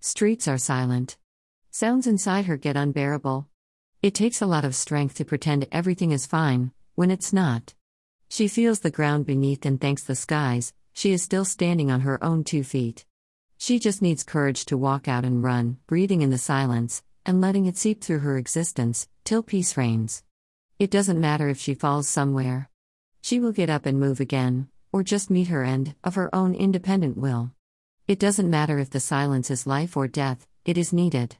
Streets are silent. Sounds inside her get unbearable. It takes a lot of strength to pretend everything is fine, when it's not. She feels the ground beneath and thanks the skies, she is still standing on her own two feet. She just needs courage to walk out and run, breathing in the silence, and letting it seep through her existence, till peace reigns. It doesn't matter if she falls somewhere. She will get up and move again, or just meet her end, of her own independent will. It doesn't matter if the silence is life or death, it is needed.